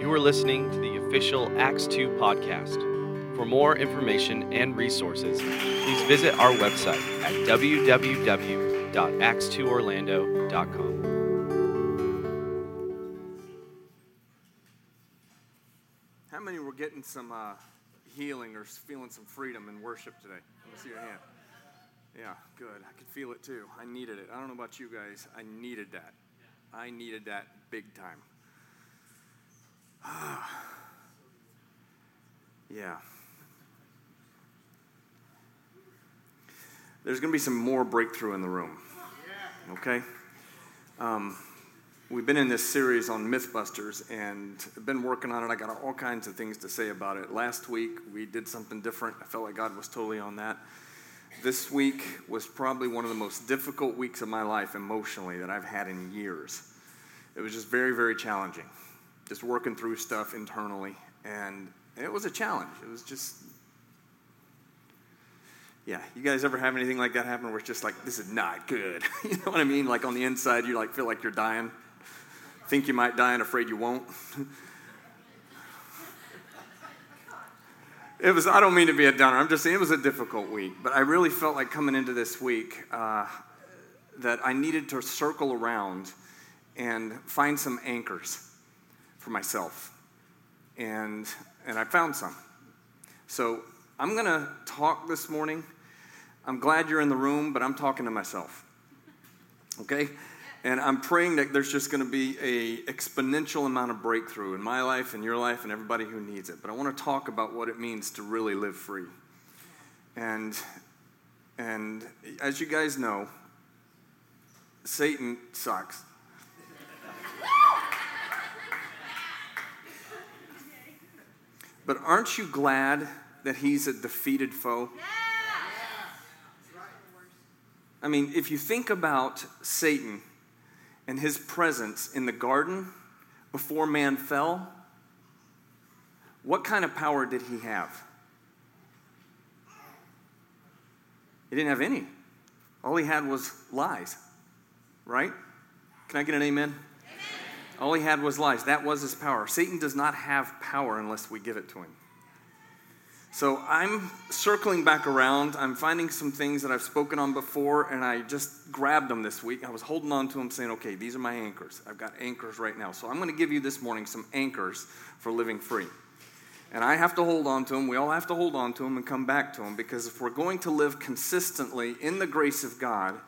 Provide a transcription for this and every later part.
You are listening to the official Acts 2 podcast. For more information and resources, please visit our website at www.acts2orlando.com. How many were getting some uh, healing or feeling some freedom in worship today? Let me see your hand. Yeah, good. I could feel it too. I needed it. I don't know about you guys. I needed that. I needed that big time. Yeah. There's going to be some more breakthrough in the room. Okay? Um, we've been in this series on Mythbusters and been working on it. I got all kinds of things to say about it. Last week, we did something different. I felt like God was totally on that. This week was probably one of the most difficult weeks of my life emotionally that I've had in years. It was just very, very challenging just working through stuff internally. And it was a challenge. It was just, yeah. You guys ever have anything like that happen where it's just like, this is not good? you know what I mean? Like on the inside, you like feel like you're dying, think you might die, and afraid you won't. it was. I don't mean to be a downer. I'm just saying it was a difficult week, but I really felt like coming into this week uh, that I needed to circle around and find some anchors for myself. And, and I found some. So I'm going to talk this morning. I'm glad you're in the room, but I'm talking to myself. Okay? And I'm praying that there's just going to be a exponential amount of breakthrough in my life and your life and everybody who needs it. But I want to talk about what it means to really live free. And and as you guys know, Satan sucks. But aren't you glad that he's a defeated foe? Yeah. I mean, if you think about Satan and his presence in the garden before man fell, what kind of power did he have? He didn't have any. All he had was lies, right? Can I get an amen? All he had was lies. That was his power. Satan does not have power unless we give it to him. So I'm circling back around. I'm finding some things that I've spoken on before, and I just grabbed them this week. I was holding on to them, saying, okay, these are my anchors. I've got anchors right now. So I'm going to give you this morning some anchors for living free. And I have to hold on to them. We all have to hold on to them and come back to them because if we're going to live consistently in the grace of God,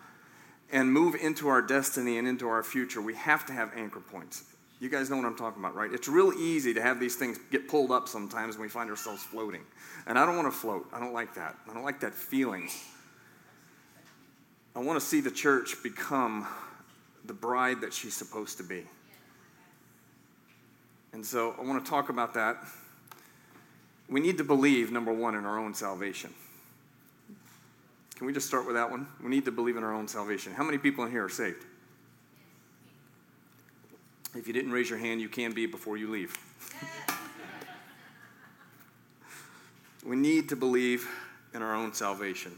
and move into our destiny and into our future, we have to have anchor points. You guys know what I'm talking about, right? It's real easy to have these things get pulled up sometimes when we find ourselves floating. And I don't want to float. I don't like that. I don't like that feeling. I want to see the church become the bride that she's supposed to be. And so I want to talk about that. We need to believe, number one, in our own salvation. Can we just start with that one? We need to believe in our own salvation. How many people in here are saved? If you didn't raise your hand, you can be before you leave. we need to believe in our own salvation.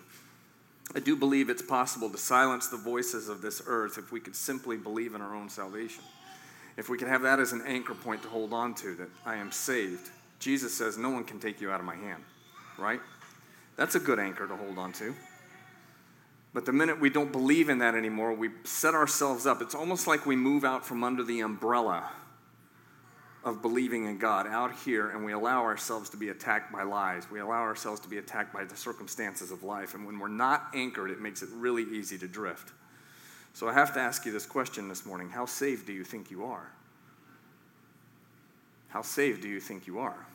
I do believe it's possible to silence the voices of this earth if we could simply believe in our own salvation. If we could have that as an anchor point to hold on to, that I am saved. Jesus says, No one can take you out of my hand, right? That's a good anchor to hold on to. But the minute we don't believe in that anymore, we set ourselves up. It's almost like we move out from under the umbrella of believing in God out here and we allow ourselves to be attacked by lies. We allow ourselves to be attacked by the circumstances of life. And when we're not anchored, it makes it really easy to drift. So I have to ask you this question this morning How saved do you think you are? How saved do you think you are?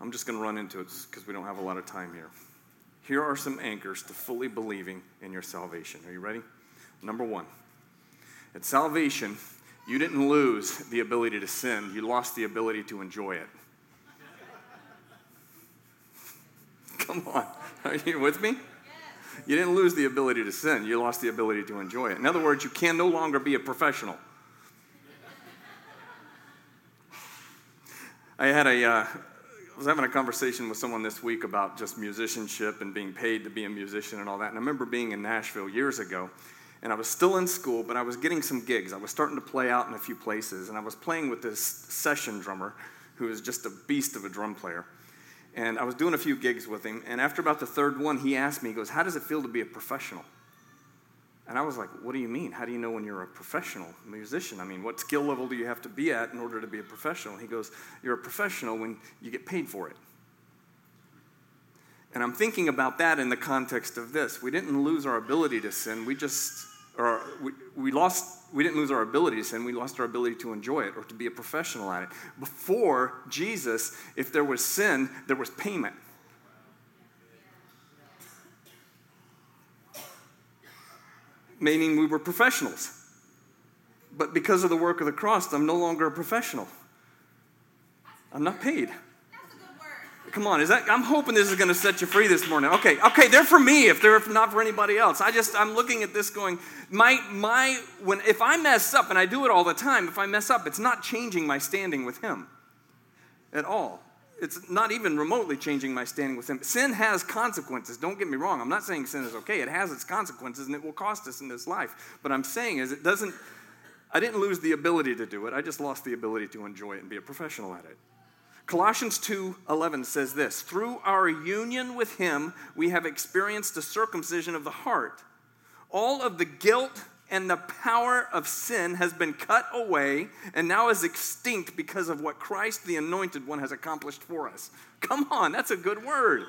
I'm just going to run into it because we don't have a lot of time here. Here are some anchors to fully believing in your salvation. Are you ready? Number one, at salvation, you didn't lose the ability to sin, you lost the ability to enjoy it. Come on, are you with me? You didn't lose the ability to sin, you lost the ability to enjoy it. In other words, you can no longer be a professional. I had a, uh, was having a conversation with someone this week about just musicianship and being paid to be a musician and all that. And I remember being in Nashville years ago, and I was still in school, but I was getting some gigs. I was starting to play out in a few places, and I was playing with this session drummer who is just a beast of a drum player. And I was doing a few gigs with him, and after about the third one, he asked me, he goes, How does it feel to be a professional? And I was like, What do you mean? How do you know when you're a professional musician? I mean, what skill level do you have to be at in order to be a professional? He goes, You're a professional when you get paid for it. And I'm thinking about that in the context of this. We didn't lose our ability to sin, we just or we, we lost we didn't lose our ability to sin we lost our ability to enjoy it or to be a professional at it before jesus if there was sin there was payment meaning we were professionals but because of the work of the cross i'm no longer a professional i'm not paid Come on, is that? I'm hoping this is going to set you free this morning. Okay, okay, they're for me if they're not for anybody else. I just I'm looking at this going, my my when if I mess up and I do it all the time, if I mess up, it's not changing my standing with Him at all. It's not even remotely changing my standing with Him. Sin has consequences. Don't get me wrong. I'm not saying sin is okay. It has its consequences and it will cost us in this life. But I'm saying is it doesn't. I didn't lose the ability to do it. I just lost the ability to enjoy it and be a professional at it. Colossians 2:11 says this, "Through our union with him, we have experienced a circumcision of the heart. All of the guilt and the power of sin has been cut away and now is extinct because of what Christ the anointed one has accomplished for us." Come on, that's a good word.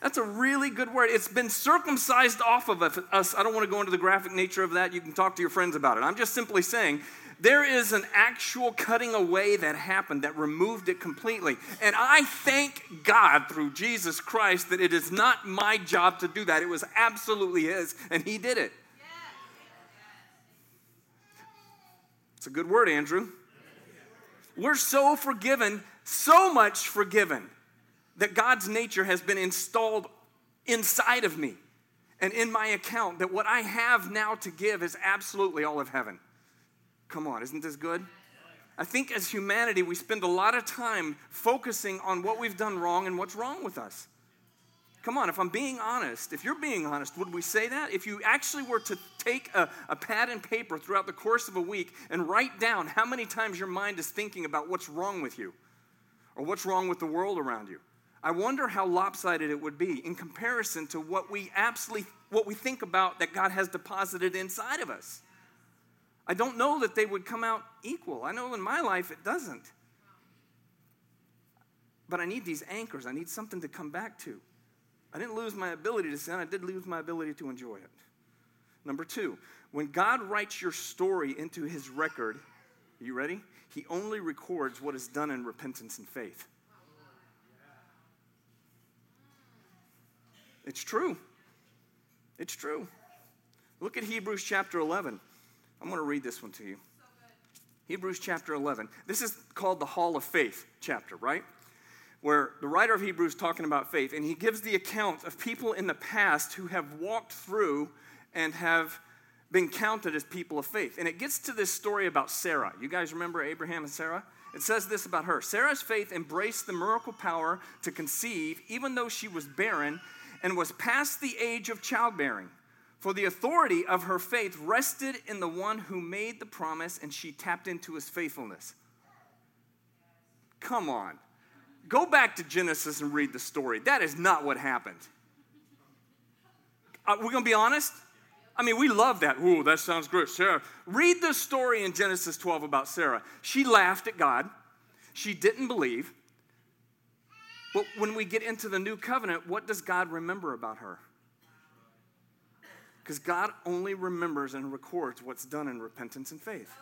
That's a really good word. It's been circumcised off of us. I don't want to go into the graphic nature of that. You can talk to your friends about it. I'm just simply saying there is an actual cutting away that happened that removed it completely. And I thank God through Jesus Christ that it is not my job to do that. It was absolutely His, and He did it. It's a good word, Andrew. We're so forgiven, so much forgiven, that God's nature has been installed inside of me and in my account, that what I have now to give is absolutely all of heaven. Come on, isn't this good? I think as humanity, we spend a lot of time focusing on what we've done wrong and what's wrong with us. Come on, if I'm being honest, if you're being honest, would we say that? If you actually were to take a, a, pad and paper throughout the course of a week and write down how many times your mind is thinking about what's wrong with you or what's wrong with the world around you, I wonder how lopsided it would be in comparison to what we absolutely what we think about that God has deposited inside of us. I don't know that they would come out equal. I know in my life it doesn't. But I need these anchors. I need something to come back to. I didn't lose my ability to sin, I did lose my ability to enjoy it. Number two, when God writes your story into his record, are you ready? He only records what is done in repentance and faith. It's true. It's true. Look at Hebrews chapter 11. I'm going to read this one to you. Hebrews chapter 11. This is called the Hall of Faith chapter, right? Where the writer of Hebrews talking about faith, and he gives the account of people in the past who have walked through and have been counted as people of faith. And it gets to this story about Sarah. You guys remember Abraham and Sarah? It says this about her Sarah's faith embraced the miracle power to conceive, even though she was barren and was past the age of childbearing. For the authority of her faith rested in the one who made the promise, and she tapped into his faithfulness. Come on. Go back to Genesis and read the story. That is not what happened. Uh, we're going to be honest. I mean, we love that. Ooh, that sounds great. Sarah. Read the story in Genesis 12 about Sarah. She laughed at God, she didn't believe. But when we get into the new covenant, what does God remember about her? Because God only remembers and records what's done in repentance and faith.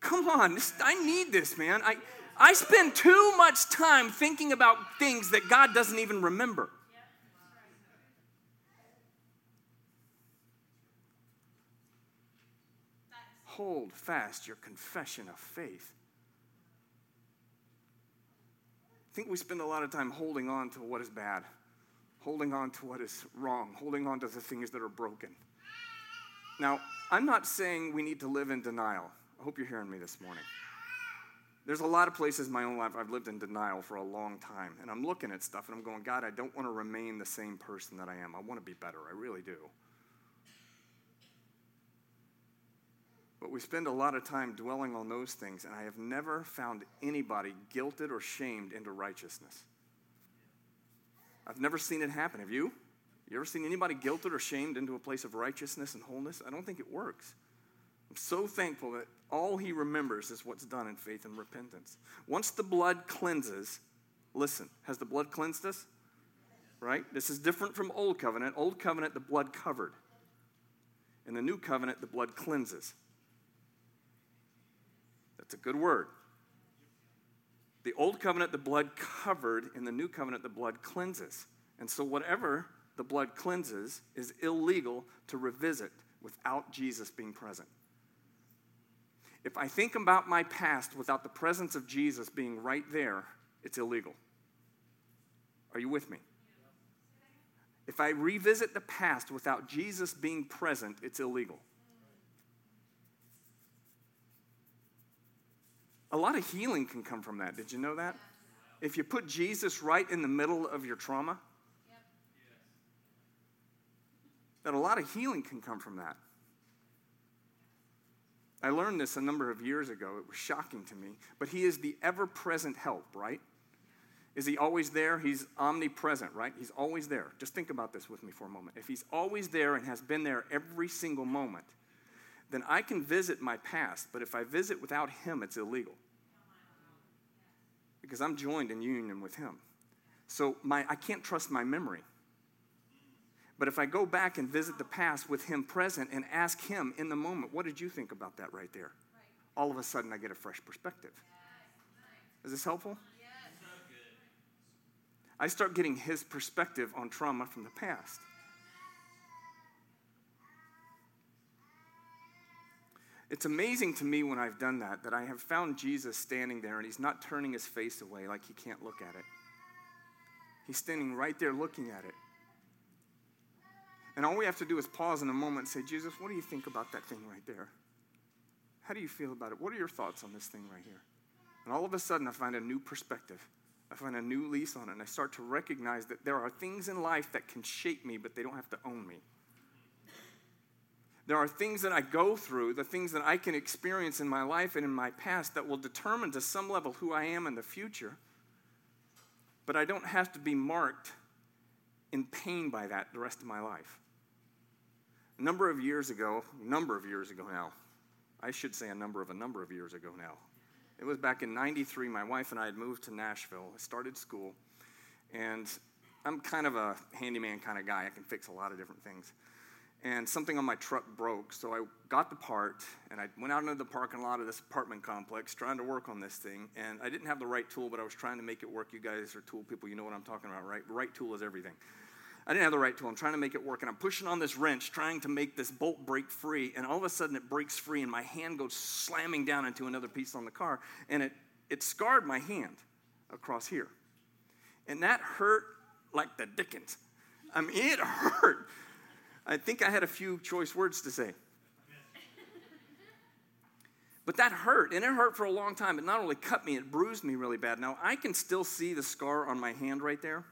Come on, this, I need this, man. I, I spend too much time thinking about things that God doesn't even remember. Hold fast your confession of faith. I think we spend a lot of time holding on to what is bad holding on to what is wrong, holding on to the things that are broken. Now, I'm not saying we need to live in denial. I hope you're hearing me this morning. There's a lot of places in my own life I've lived in denial for a long time. And I'm looking at stuff and I'm going, God, I don't want to remain the same person that I am. I want to be better. I really do. But we spend a lot of time dwelling on those things, and I have never found anybody guilted or shamed into righteousness. I've never seen it happen. Have you? You ever seen anybody guilted or shamed into a place of righteousness and wholeness? I don't think it works. I'm so thankful that all he remembers is what's done in faith and repentance. Once the blood cleanses, listen, has the blood cleansed us? Right? This is different from Old Covenant. Old Covenant, the blood covered. In the New Covenant, the blood cleanses. That's a good word. The Old Covenant, the blood covered. In the New Covenant, the blood cleanses. And so, whatever the blood cleanses is illegal to revisit without Jesus being present. If I think about my past without the presence of Jesus being right there, it's illegal. Are you with me? If I revisit the past without Jesus being present, it's illegal. A lot of healing can come from that. Did you know that? If you put Jesus right in the middle of your trauma, that a lot of healing can come from that. I learned this a number of years ago. It was shocking to me. But He is the ever present help, right? Is He always there? He's omnipresent, right? He's always there. Just think about this with me for a moment. If He's always there and has been there every single moment, then I can visit my past. But if I visit without Him, it's illegal. Because I'm joined in union with Him. So my, I can't trust my memory. But if I go back and visit the past with him present and ask him in the moment, what did you think about that right there? All of a sudden, I get a fresh perspective. Is this helpful? I start getting his perspective on trauma from the past. It's amazing to me when I've done that that I have found Jesus standing there and he's not turning his face away like he can't look at it. He's standing right there looking at it. And all we have to do is pause in a moment and say, Jesus, what do you think about that thing right there? How do you feel about it? What are your thoughts on this thing right here? And all of a sudden, I find a new perspective. I find a new lease on it, and I start to recognize that there are things in life that can shape me, but they don't have to own me. There are things that I go through, the things that I can experience in my life and in my past that will determine to some level who I am in the future. But I don't have to be marked in pain by that the rest of my life. A number of years ago, number of years ago now, I should say a number of a number of years ago now. It was back in 93. My wife and I had moved to Nashville. I started school. And I'm kind of a handyman kind of guy. I can fix a lot of different things. And something on my truck broke. So I got the part and I went out into the parking lot of this apartment complex trying to work on this thing. And I didn't have the right tool, but I was trying to make it work. You guys are tool people. You know what I'm talking about, right? Right tool is everything. I didn't have the right tool. I'm trying to make it work, and I'm pushing on this wrench, trying to make this bolt break free. And all of a sudden, it breaks free, and my hand goes slamming down into another piece on the car, and it, it scarred my hand across here. And that hurt like the dickens. I mean, it hurt. I think I had a few choice words to say. But that hurt, and it hurt for a long time. It not only cut me, it bruised me really bad. Now, I can still see the scar on my hand right there,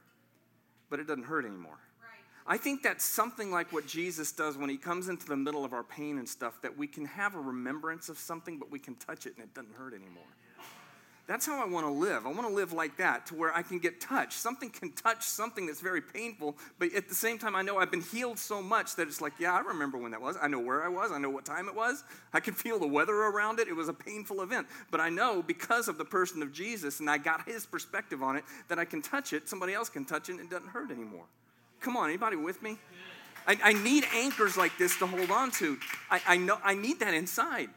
but it doesn't hurt anymore. I think that's something like what Jesus does when he comes into the middle of our pain and stuff, that we can have a remembrance of something, but we can touch it and it doesn't hurt anymore. That's how I want to live. I want to live like that to where I can get touched. Something can touch something that's very painful, but at the same time, I know I've been healed so much that it's like, yeah, I remember when that was. I know where I was. I know what time it was. I can feel the weather around it. It was a painful event. But I know because of the person of Jesus and I got his perspective on it that I can touch it, somebody else can touch it, and it doesn't hurt anymore. Come on, anybody with me? I, I need anchors like this to hold on to. I, I know I need that inside.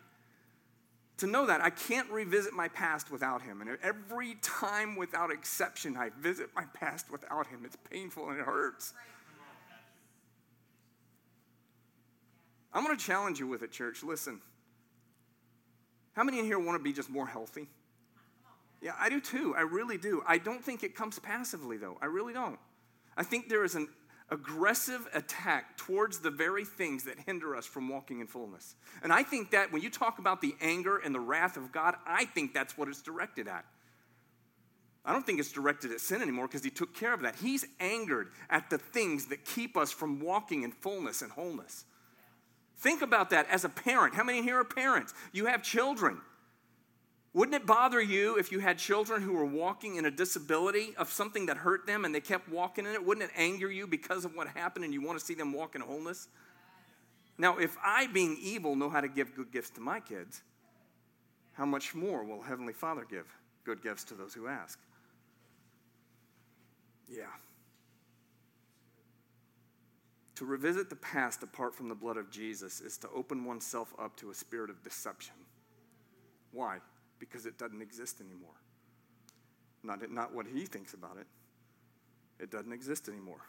To know that I can't revisit my past without him. And every time without exception I visit my past without him, it's painful and it hurts. I'm going to challenge you with it, church. Listen. How many in here want to be just more healthy? Yeah, I do too. I really do. I don't think it comes passively, though. I really don't. I think there is an aggressive attack towards the very things that hinder us from walking in fullness. And I think that when you talk about the anger and the wrath of God, I think that's what it's directed at. I don't think it's directed at sin anymore because he took care of that. He's angered at the things that keep us from walking in fullness and wholeness. Think about that as a parent. How many here are parents? You have children. Wouldn't it bother you if you had children who were walking in a disability of something that hurt them and they kept walking in it? Wouldn't it anger you because of what happened and you want to see them walk in wholeness? Now, if I, being evil, know how to give good gifts to my kids, how much more will Heavenly Father give good gifts to those who ask? Yeah. To revisit the past apart from the blood of Jesus is to open oneself up to a spirit of deception. Why? Because it doesn't exist anymore. Not, not what he thinks about it. It doesn't exist anymore.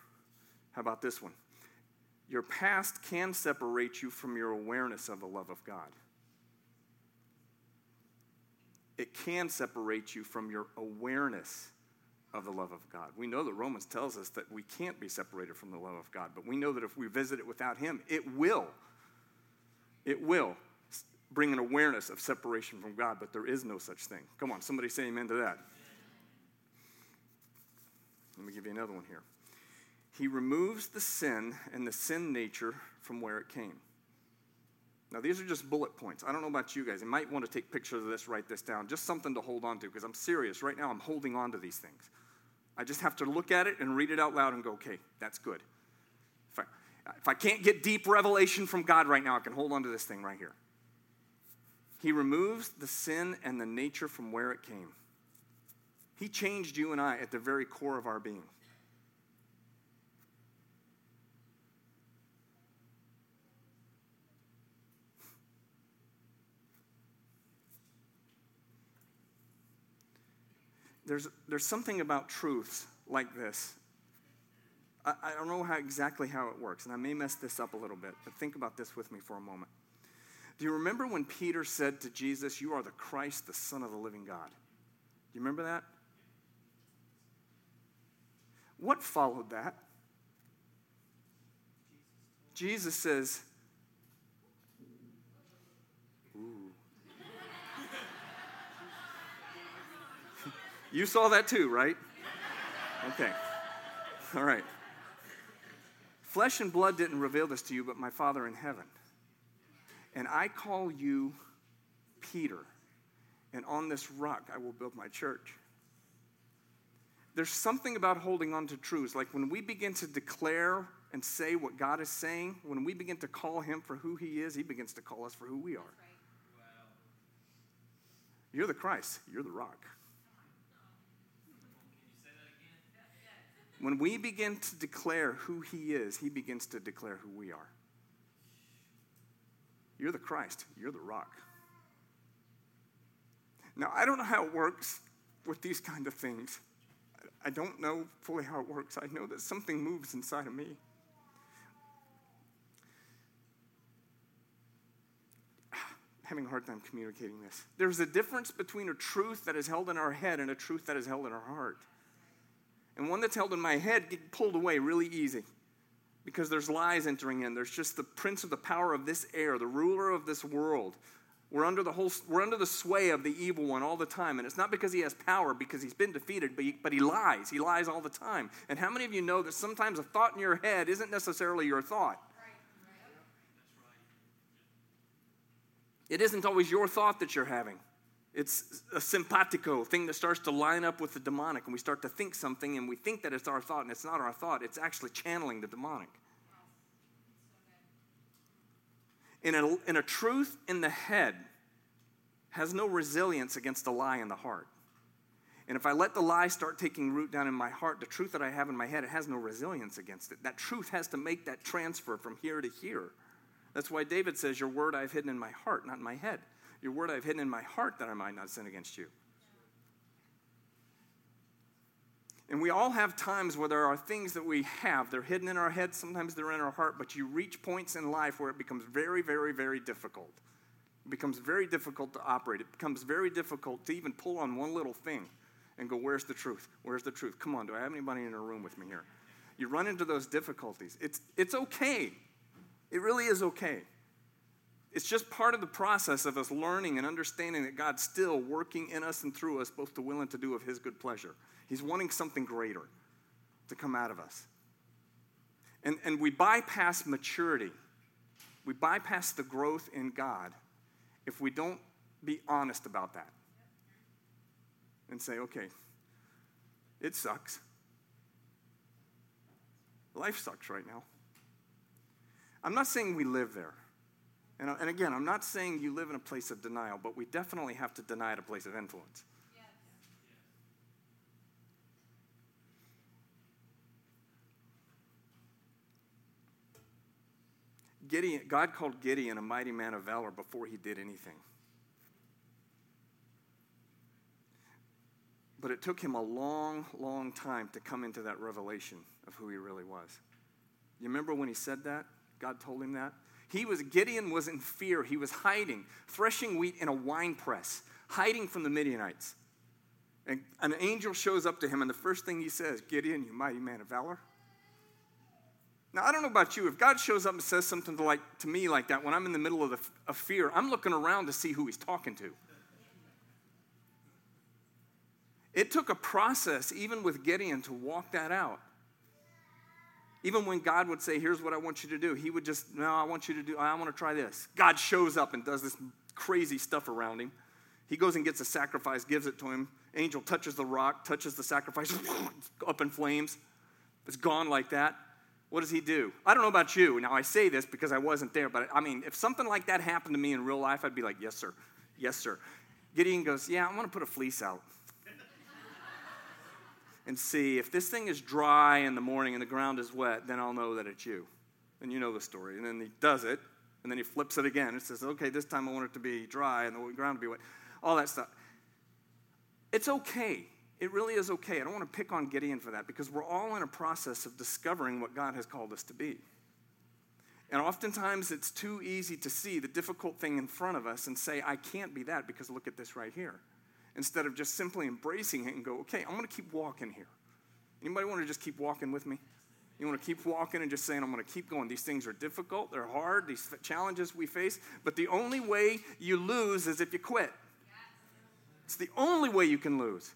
How about this one? Your past can separate you from your awareness of the love of God. It can separate you from your awareness of the love of God. We know that Romans tells us that we can't be separated from the love of God, but we know that if we visit it without Him, it will. It will bring an awareness of separation from God, but there is no such thing. Come on, somebody say amen to that. Let me give you another one here. He removes the sin and the sin nature from where it came. Now, these are just bullet points. I don't know about you guys. You might want to take pictures of this, write this down, just something to hold on to, because I'm serious. Right now, I'm holding on to these things. I just have to look at it and read it out loud and go, okay, that's good. If I, if I can't get deep revelation from God right now, I can hold on to this thing right here. He removes the sin and the nature from where it came. He changed you and I at the very core of our being. there's, there's something about truths like this. I, I don't know how, exactly how it works, and I may mess this up a little bit, but think about this with me for a moment. Do you remember when Peter said to Jesus, You are the Christ, the Son of the living God? Do you remember that? What followed that? Jesus says, Ooh. You saw that too, right? Okay. All right. Flesh and blood didn't reveal this to you, but my Father in heaven. And I call you Peter, and on this rock I will build my church. There's something about holding on to truths. Like when we begin to declare and say what God is saying, when we begin to call Him for who He is, He begins to call us for who we are. You're the Christ, you're the rock. When we begin to declare who He is, He begins to declare who we are. You're the Christ, you're the rock. Now, I don't know how it works with these kind of things. I don't know fully how it works. I know that something moves inside of me. having a hard time communicating this. There's a difference between a truth that is held in our head and a truth that is held in our heart and one that's held in my head get pulled away really easy because there's lies entering in. There's just the prince of the power of this air, the ruler of this world. We're under the whole we're under the sway of the evil one all the time. And it's not because he has power, because he's been defeated, but he, but he lies. He lies all the time. And how many of you know that sometimes a thought in your head isn't necessarily your thought? It isn't always your thought that you're having. It's a simpatico thing that starts to line up with the demonic, and we start to think something, and we think that it's our thought, and it's not our thought. It's actually channeling the demonic. In a, a truth in the head has no resilience against a lie in the heart. And if I let the lie start taking root down in my heart, the truth that I have in my head, it has no resilience against it. That truth has to make that transfer from here to here. That's why David says, Your word I've hidden in my heart, not in my head. Your word I've hidden in my heart that I might not sin against you. And we all have times where there are things that we have. They're hidden in our head, sometimes they're in our heart, but you reach points in life where it becomes very, very, very difficult. It becomes very difficult to operate. It becomes very difficult to even pull on one little thing and go, Where's the truth? Where's the truth? Come on, do I have anybody in a room with me here? You run into those difficulties. It's, it's okay. It really is okay. It's just part of the process of us learning and understanding that God's still working in us and through us, both to will and to do of His good pleasure. He's wanting something greater to come out of us. And, and we bypass maturity We bypass the growth in God if we don't be honest about that and say, okay, it sucks. Life sucks right now. I'm not saying we live there. And, and again, I'm not saying you live in a place of denial, but we definitely have to deny at a place of influence. Gideon, God called Gideon a mighty man of valor before he did anything. But it took him a long, long time to come into that revelation of who he really was. You remember when he said that? God told him that? He was, Gideon was in fear. He was hiding, threshing wheat in a wine press, hiding from the Midianites. And an angel shows up to him, and the first thing he says, Gideon, you mighty man of valor. Now, I don't know about you. If God shows up and says something to, like, to me like that when I'm in the middle of, the, of fear, I'm looking around to see who he's talking to. It took a process, even with Gideon, to walk that out. Even when God would say, Here's what I want you to do, he would just, No, I want you to do, I want to try this. God shows up and does this crazy stuff around him. He goes and gets a sacrifice, gives it to him. Angel touches the rock, touches the sacrifice, up in flames. It's gone like that. What does he do? I don't know about you. Now, I say this because I wasn't there, but I mean, if something like that happened to me in real life, I'd be like, Yes, sir. Yes, sir. Gideon goes, Yeah, I want to put a fleece out and see if this thing is dry in the morning and the ground is wet, then I'll know that it's you. And you know the story. And then he does it, and then he flips it again and says, okay, this time I want it to be dry and the ground to be wet. All that stuff. It's okay. It really is okay. I don't want to pick on Gideon for that because we're all in a process of discovering what God has called us to be. And oftentimes it's too easy to see the difficult thing in front of us and say, I can't be that because look at this right here instead of just simply embracing it and go, okay, I'm going to keep walking here. Anybody want to just keep walking with me? You want to keep walking and just saying, I'm going to keep going. These things are difficult, they're hard, these challenges we face, but the only way you lose is if you quit. It's the only way you can lose.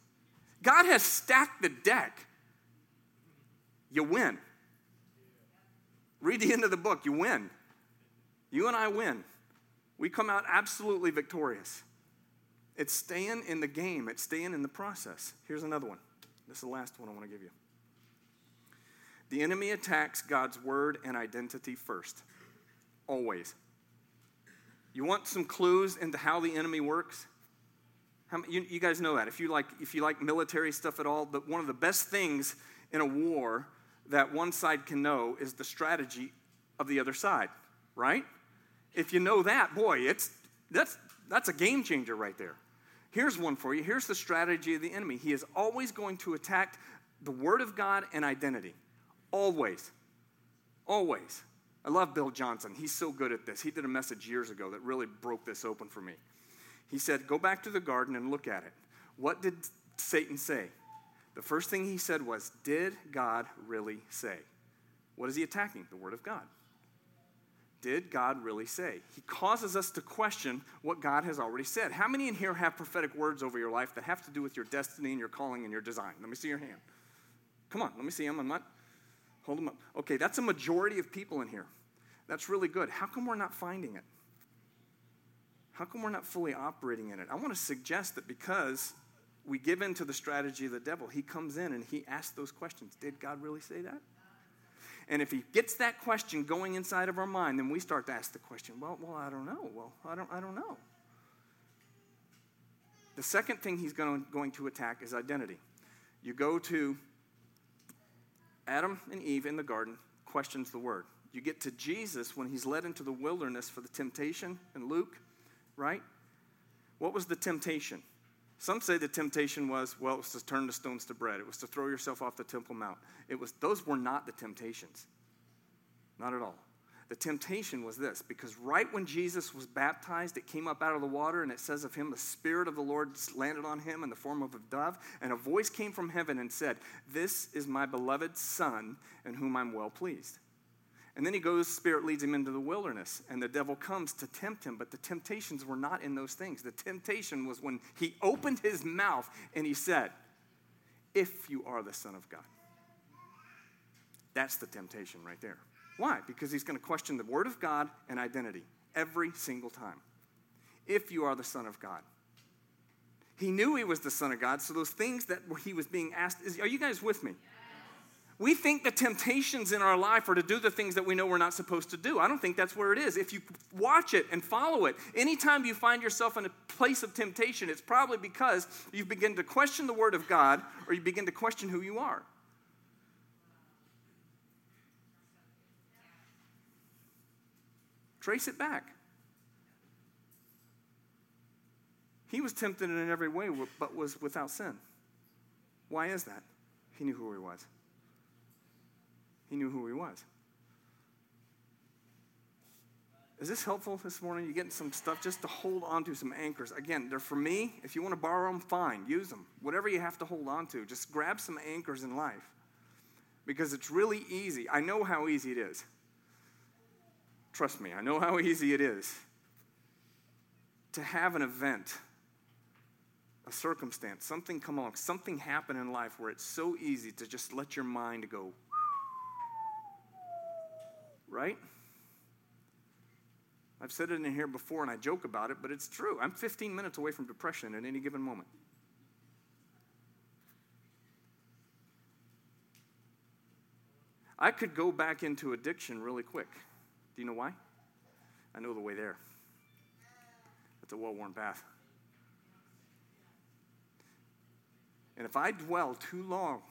God has stacked the deck. You win. Read the end of the book, you win. You and I win. We come out absolutely victorious. It's staying in the game, it's staying in the process. Here's another one. This is the last one I want to give you. The enemy attacks God's word and identity first, always. You want some clues into how the enemy works? How, you, you, guys know that. If you like, if you like military stuff at all, but one of the best things in a war that one side can know is the strategy of the other side, right? If you know that, boy, it's that's that's a game changer right there. Here's one for you. Here's the strategy of the enemy. He is always going to attack the Word of God and identity. Always. Always. I love Bill Johnson. He's so good at this. He did a message years ago that really broke this open for me. He said, Go back to the garden and look at it. What did Satan say? The first thing he said was, Did God really say? What is he attacking? The Word of God. Did God really say? He causes us to question what God has already said. How many in here have prophetic words over your life that have to do with your destiny and your calling and your design? Let me see your hand. Come on, let me see them. I'm not, hold them up. Okay, that's a majority of people in here. That's really good. How come we're not finding it? How come we're not fully operating in it? I want to suggest that because we give in to the strategy of the devil, he comes in and he asks those questions. Did God really say that? And if he gets that question going inside of our mind, then we start to ask the question, well, well, I don't know. Well, I don't, I don't know. The second thing he's going, going to attack is identity. You go to Adam and Eve in the garden, questions the word. You get to Jesus when he's led into the wilderness for the temptation in Luke, right? What was the temptation? Some say the temptation was, well, it was to turn the stones to bread. It was to throw yourself off the Temple Mount. It was, those were not the temptations. Not at all. The temptation was this because right when Jesus was baptized, it came up out of the water, and it says of him, the Spirit of the Lord landed on him in the form of a dove, and a voice came from heaven and said, This is my beloved Son, in whom I'm well pleased. And then he goes, Spirit leads him into the wilderness, and the devil comes to tempt him. But the temptations were not in those things. The temptation was when he opened his mouth and he said, If you are the Son of God. That's the temptation right there. Why? Because he's going to question the Word of God and identity every single time. If you are the Son of God. He knew he was the Son of God, so those things that he was being asked, is, are you guys with me? We think the temptations in our life are to do the things that we know we're not supposed to do. I don't think that's where it is. If you watch it and follow it, anytime you find yourself in a place of temptation, it's probably because you begin to question the Word of God or you begin to question who you are. Trace it back. He was tempted in every way, but was without sin. Why is that? He knew who he was. He knew who he was. Is this helpful this morning? You getting some stuff just to hold on to, some anchors. Again, they're for me. If you want to borrow them, fine, use them. Whatever you have to hold on to, just grab some anchors in life. Because it's really easy. I know how easy it is. Trust me, I know how easy it is to have an event a circumstance, something come along, something happen in life where it's so easy to just let your mind go. Right? I've said it in here before and I joke about it, but it's true. I'm 15 minutes away from depression at any given moment. I could go back into addiction really quick. Do you know why? I know the way there. It's a well worn path. And if I dwell too long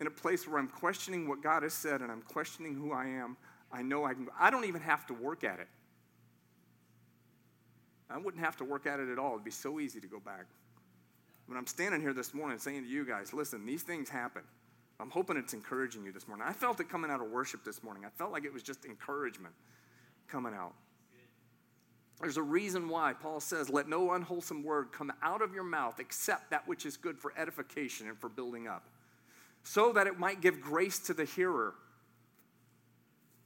in a place where I'm questioning what God has said and I'm questioning who I am, I know I can. I don't even have to work at it. I wouldn't have to work at it at all. It'd be so easy to go back. When I'm standing here this morning saying to you guys, listen, these things happen. I'm hoping it's encouraging you this morning. I felt it coming out of worship this morning. I felt like it was just encouragement coming out. There's a reason why Paul says, Let no unwholesome word come out of your mouth except that which is good for edification and for building up, so that it might give grace to the hearer.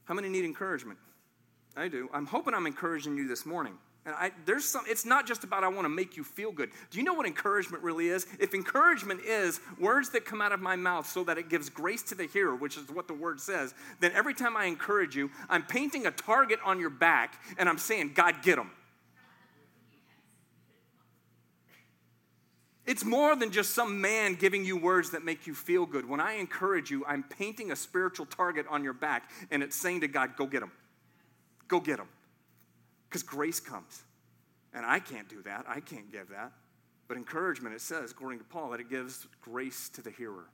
How many need encouragement? I do. I'm hoping I'm encouraging you this morning. And I, there's some, it's not just about I want to make you feel good. Do you know what encouragement really is? If encouragement is words that come out of my mouth so that it gives grace to the hearer, which is what the word says, then every time I encourage you, I'm painting a target on your back and I'm saying, God, get them. It's more than just some man giving you words that make you feel good. When I encourage you, I'm painting a spiritual target on your back and it's saying to God, go get them. Go get them. Because grace comes. And I can't do that. I can't give that. But encouragement, it says, according to Paul, that it gives grace to the hearer.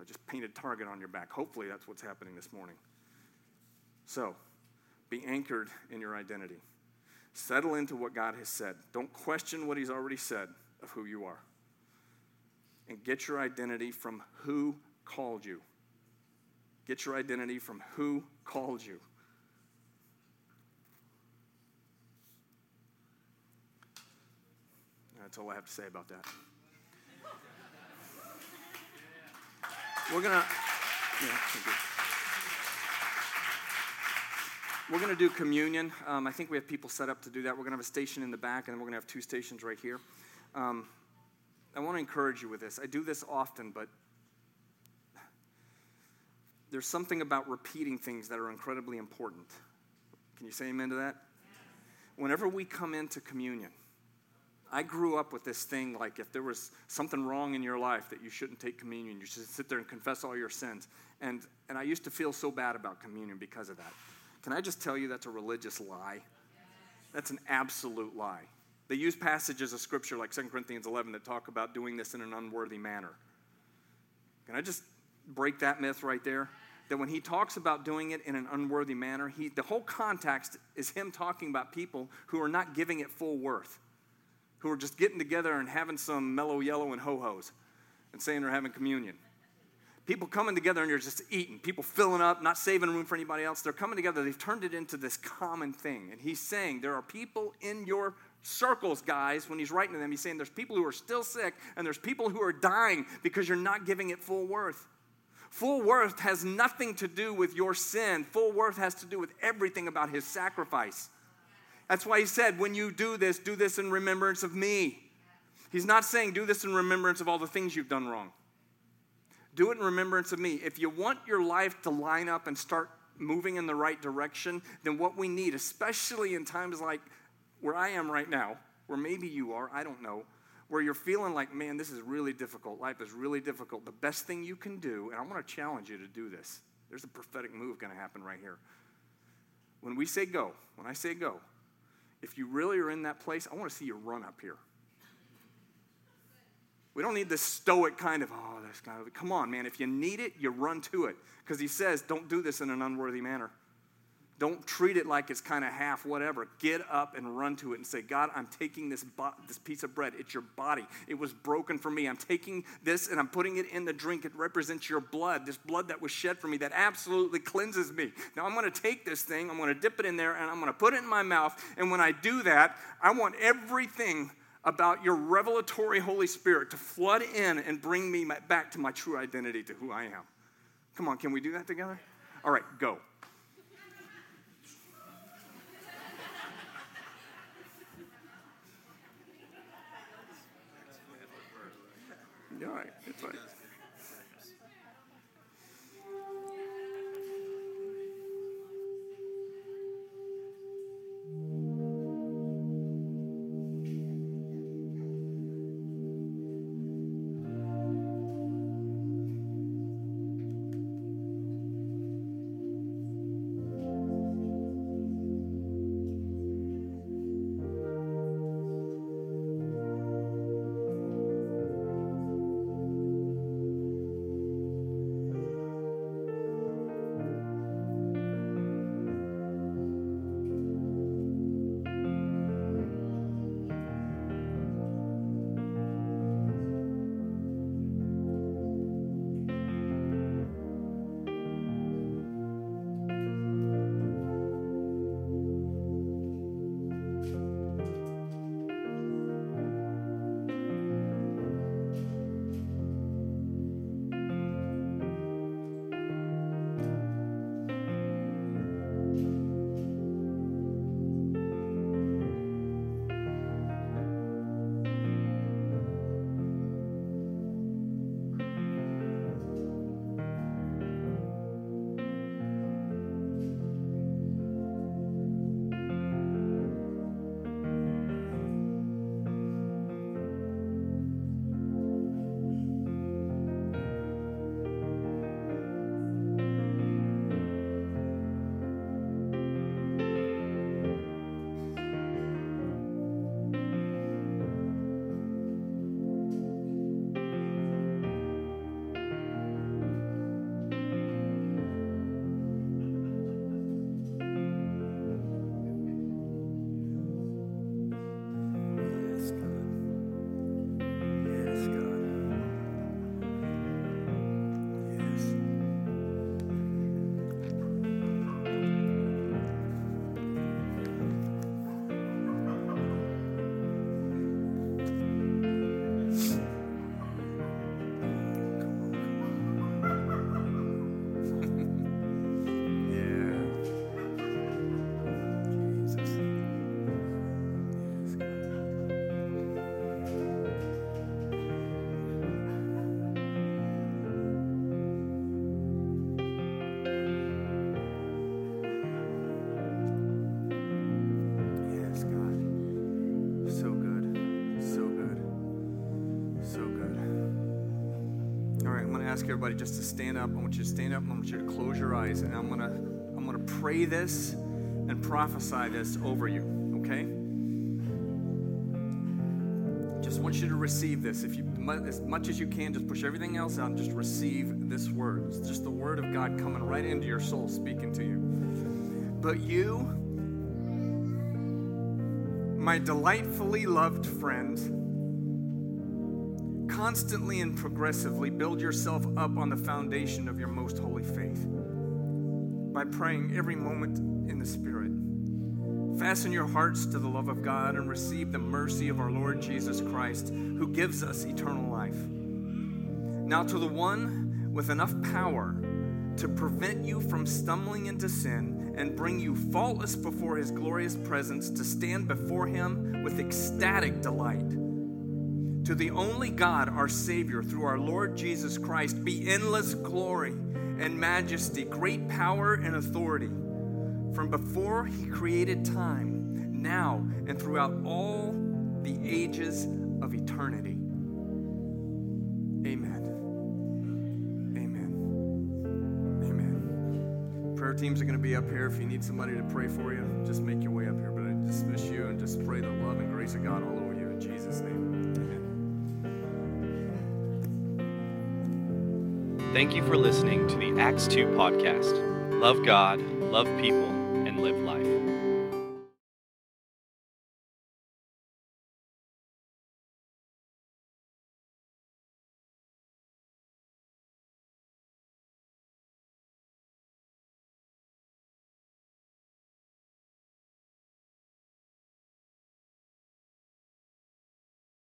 I just painted target on your back. Hopefully, that's what's happening this morning. So, be anchored in your identity. Settle into what God has said. Don't question what He's already said of who you are. And get your identity from who called you. Get your identity from who called you. That's all I have to say about that. We're gonna, yeah, we're gonna do communion. Um, I think we have people set up to do that. We're gonna have a station in the back, and then we're gonna have two stations right here. Um, I want to encourage you with this. I do this often, but there's something about repeating things that are incredibly important. Can you say amen to that? Whenever we come into communion, I grew up with this thing like if there was something wrong in your life that you shouldn't take communion, you should sit there and confess all your sins. And, and I used to feel so bad about communion because of that. Can I just tell you that's a religious lie? That's an absolute lie. They use passages of scripture like 2 Corinthians 11 that talk about doing this in an unworthy manner. Can I just break that myth right there? That when he talks about doing it in an unworthy manner, he, the whole context is him talking about people who are not giving it full worth who are just getting together and having some Mello Yello and ho hos and saying they're having communion. People coming together and you're just eating. People filling up, not saving room for anybody else. They're coming together. They've turned it into this common thing. And he's saying there are people in your circles, guys, when he's writing to them, he's saying there's people who are still sick and there's people who are dying because you're not giving it full worth. Full worth has nothing to do with your sin, full worth has to do with everything about his sacrifice. That's why he said, when you do this, do this in remembrance of me. He's not saying do this in remembrance of all the things you've done wrong. Do it in remembrance of me. If you want your life to line up and start moving in the right direction, then what we need, especially in times like where I am right now, where maybe you are, I don't know, where you're feeling like, man, this is really difficult. Life is really difficult. The best thing you can do, and I want to challenge you to do this. There's a prophetic move going to happen right here. When we say go, when I say go, if you really are in that place, I want to see you run up here. We don't need this stoic kind of, oh, this kind of, come on, man. If you need it, you run to it. Because he says, don't do this in an unworthy manner. Don't treat it like it's kind of half whatever. Get up and run to it and say, God, I'm taking this, bo- this piece of bread. It's your body. It was broken for me. I'm taking this and I'm putting it in the drink. It represents your blood, this blood that was shed for me that absolutely cleanses me. Now I'm going to take this thing, I'm going to dip it in there, and I'm going to put it in my mouth. And when I do that, I want everything about your revelatory Holy Spirit to flood in and bring me back to my true identity, to who I am. Come on, can we do that together? All right, go. All everybody just to stand up. I want you to stand up. I want you to close your eyes, and I'm to I'm to pray this and prophesy this over you. Okay? Just want you to receive this. If you as much as you can, just push everything else out and just receive this word. It's just the word of God coming right into your soul, speaking to you. But you, my delightfully loved friend, constantly and progressively build yourself up on the foundation of your most holy faith by praying every moment in the Spirit. Fasten your hearts to the love of God and receive the mercy of our Lord Jesus Christ, who gives us eternal life. Now, to the one with enough power to prevent you from stumbling into sin and bring you faultless before his glorious presence to stand before him with ecstatic delight. To the only God, our Savior, through our Lord Jesus Christ, be endless glory and majesty, great power and authority from before He created time, now, and throughout all the ages of eternity. Amen. Amen. Amen. Prayer teams are going to be up here. If you need somebody to pray for you, just make your way up here. But I dismiss you and just pray the love and grace of God all over you in Jesus' name. Thank you for listening to the Acts 2 podcast. Love God, love people, and live life.